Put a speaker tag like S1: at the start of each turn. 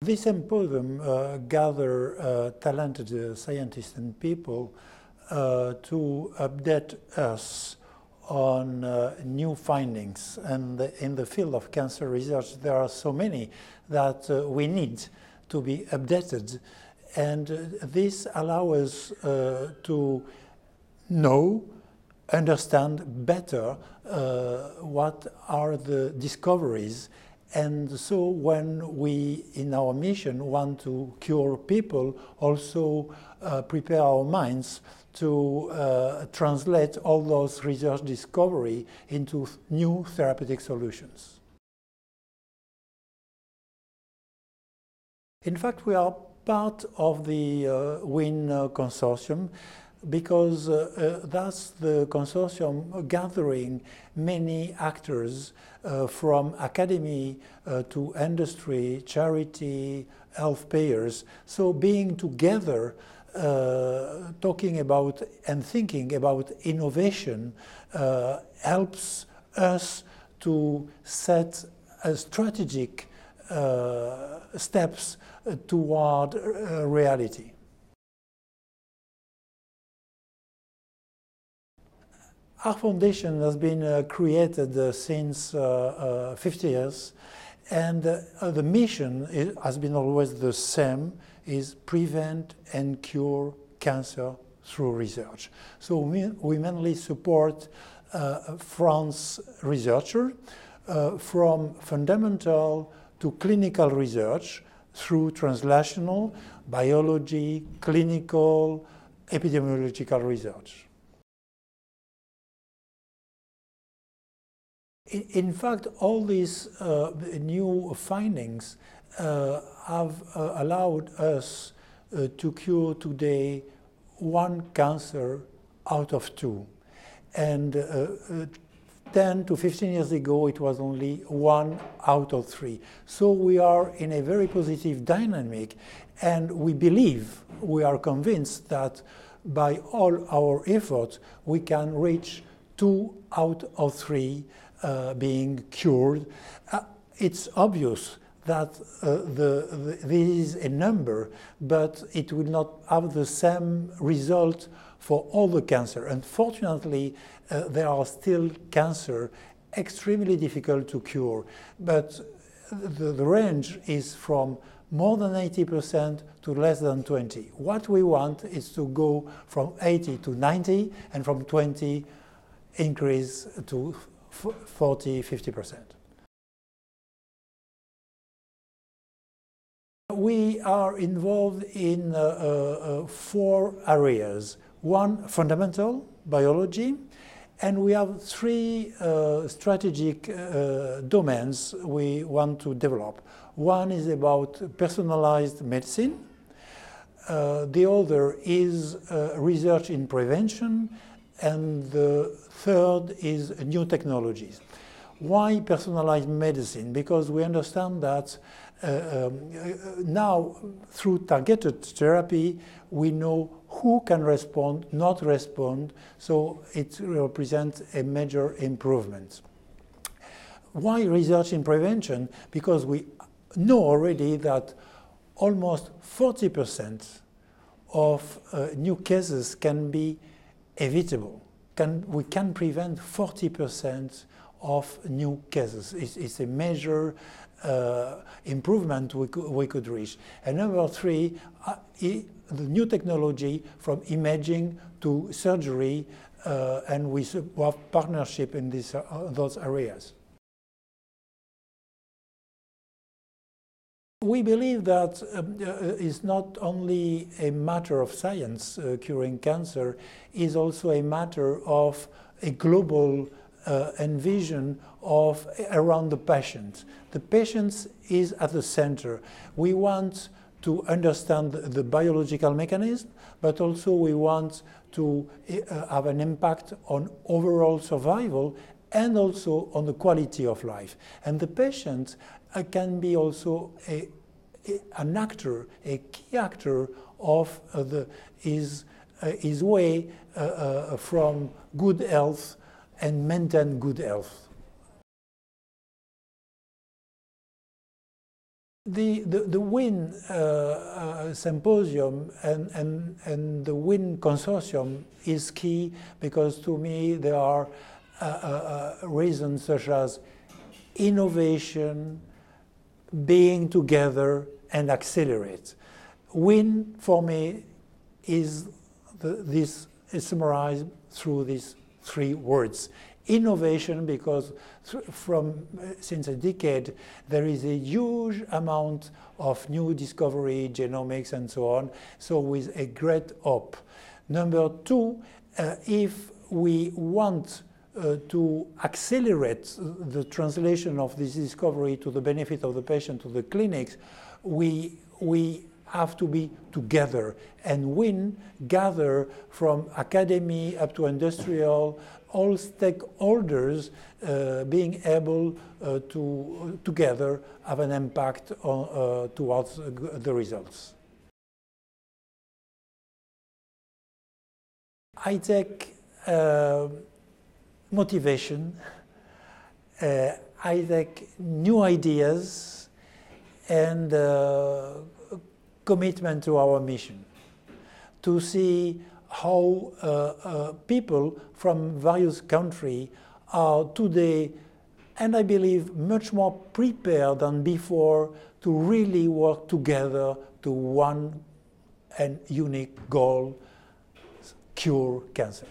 S1: This symposium uh, gather uh, talented uh, scientists and people uh, to update us on uh, new findings. And in the field of cancer research, there are so many that uh, we need to be updated. And this allows us to know, understand better what are the discoveries and so when we, in our mission, want to cure people, also uh, prepare our minds to uh, translate all those research discovery into new therapeutic solutions. In fact, we are part of the uh, WIN uh, consortium because uh, uh, that's the consortium gathering many actors uh, from academy uh, to industry, charity, health payers. So being together, uh, talking about and thinking about innovation uh, helps us to set strategic steps toward reality. Our foundation has been uh, created uh, since uh, uh 50 years, and uh, the mission is, has been always the same: is prevent and cure cancer through research. So we, we mainly support uh, France researcher from fundamental to clinical research through translational, biology, clinical, epidemiological research. In fact, all these uh, new findings uh, have uh, allowed us uh, to cure today one cancer out of two. And uh, uh, 10 to 15 years ago, it was only one out of three. So we are in a very positive dynamic, and we believe, we are convinced that by all our efforts, we can reach two out of three uh, being cured, uh, it's obvious that uh, the, the, there is a number, but it will not have the same result for all the cancer. Unfortunately, uh, there are still cancer extremely difficult to cure, but the, the range is from more than 80% to less than 20. What we want is to go from 80 to 90 and from 20 increase to 40, 50%. We are involved in uh, uh, four areas. One, fundamental biology, and we have three uh, strategic uh, domains we want to develop. One is about personalized medicine. Uh, the other is uh, research in prevention and the third is new technologies. Why personalized medicine? Because we understand that uh, um, uh, now, through targeted therapy, we know who can respond, not respond, so it represents a major improvement. Why research in prevention? Because we know already that almost 40% of uh, new cases can be evitable. Can, we can prevent 40% of new cases. It's, it's a major uh, improvement we could, we could reach. And number three, uh, the new technology from imaging to surgery, uh, and we have partnership in this, uh, those areas. We believe that um, uh, it's not only a matter of science uh, curing cancer, is also a matter of a global uh, envision of around the patient. The patient is at the center. We want to understand the biological mechanism, but also we want to uh, have an impact on overall survival and also on the quality of life. And the patient uh, can be also a, a, an actor, a key actor of uh, the, his, uh, his way uh, uh, from good health and maintain good health. the, the, the WIN uh, symposium and, and, and the WIN consortium is key because to me there are reasons such as innovation, being together, and accelerate. WIN for me is the, this is summarized through these three words. Innovation because from uh, since a decade there is a huge amount of new discovery genomics and so on. So with a great hope. Number two uh, if we want to accelerate the translation of this discovery to the benefit of the patient to the clinics we we have to be together and win gather from academy up to industrial all stakeholders uh, being able uh, to together have an impact on, uh, towards the results. I uh, motivation, uh, I take new ideas and uh, commitment to our mission to see how uh, uh, people from various countries are today, and I believe much more prepared than before to really work together to one and unique goal, cure cancer.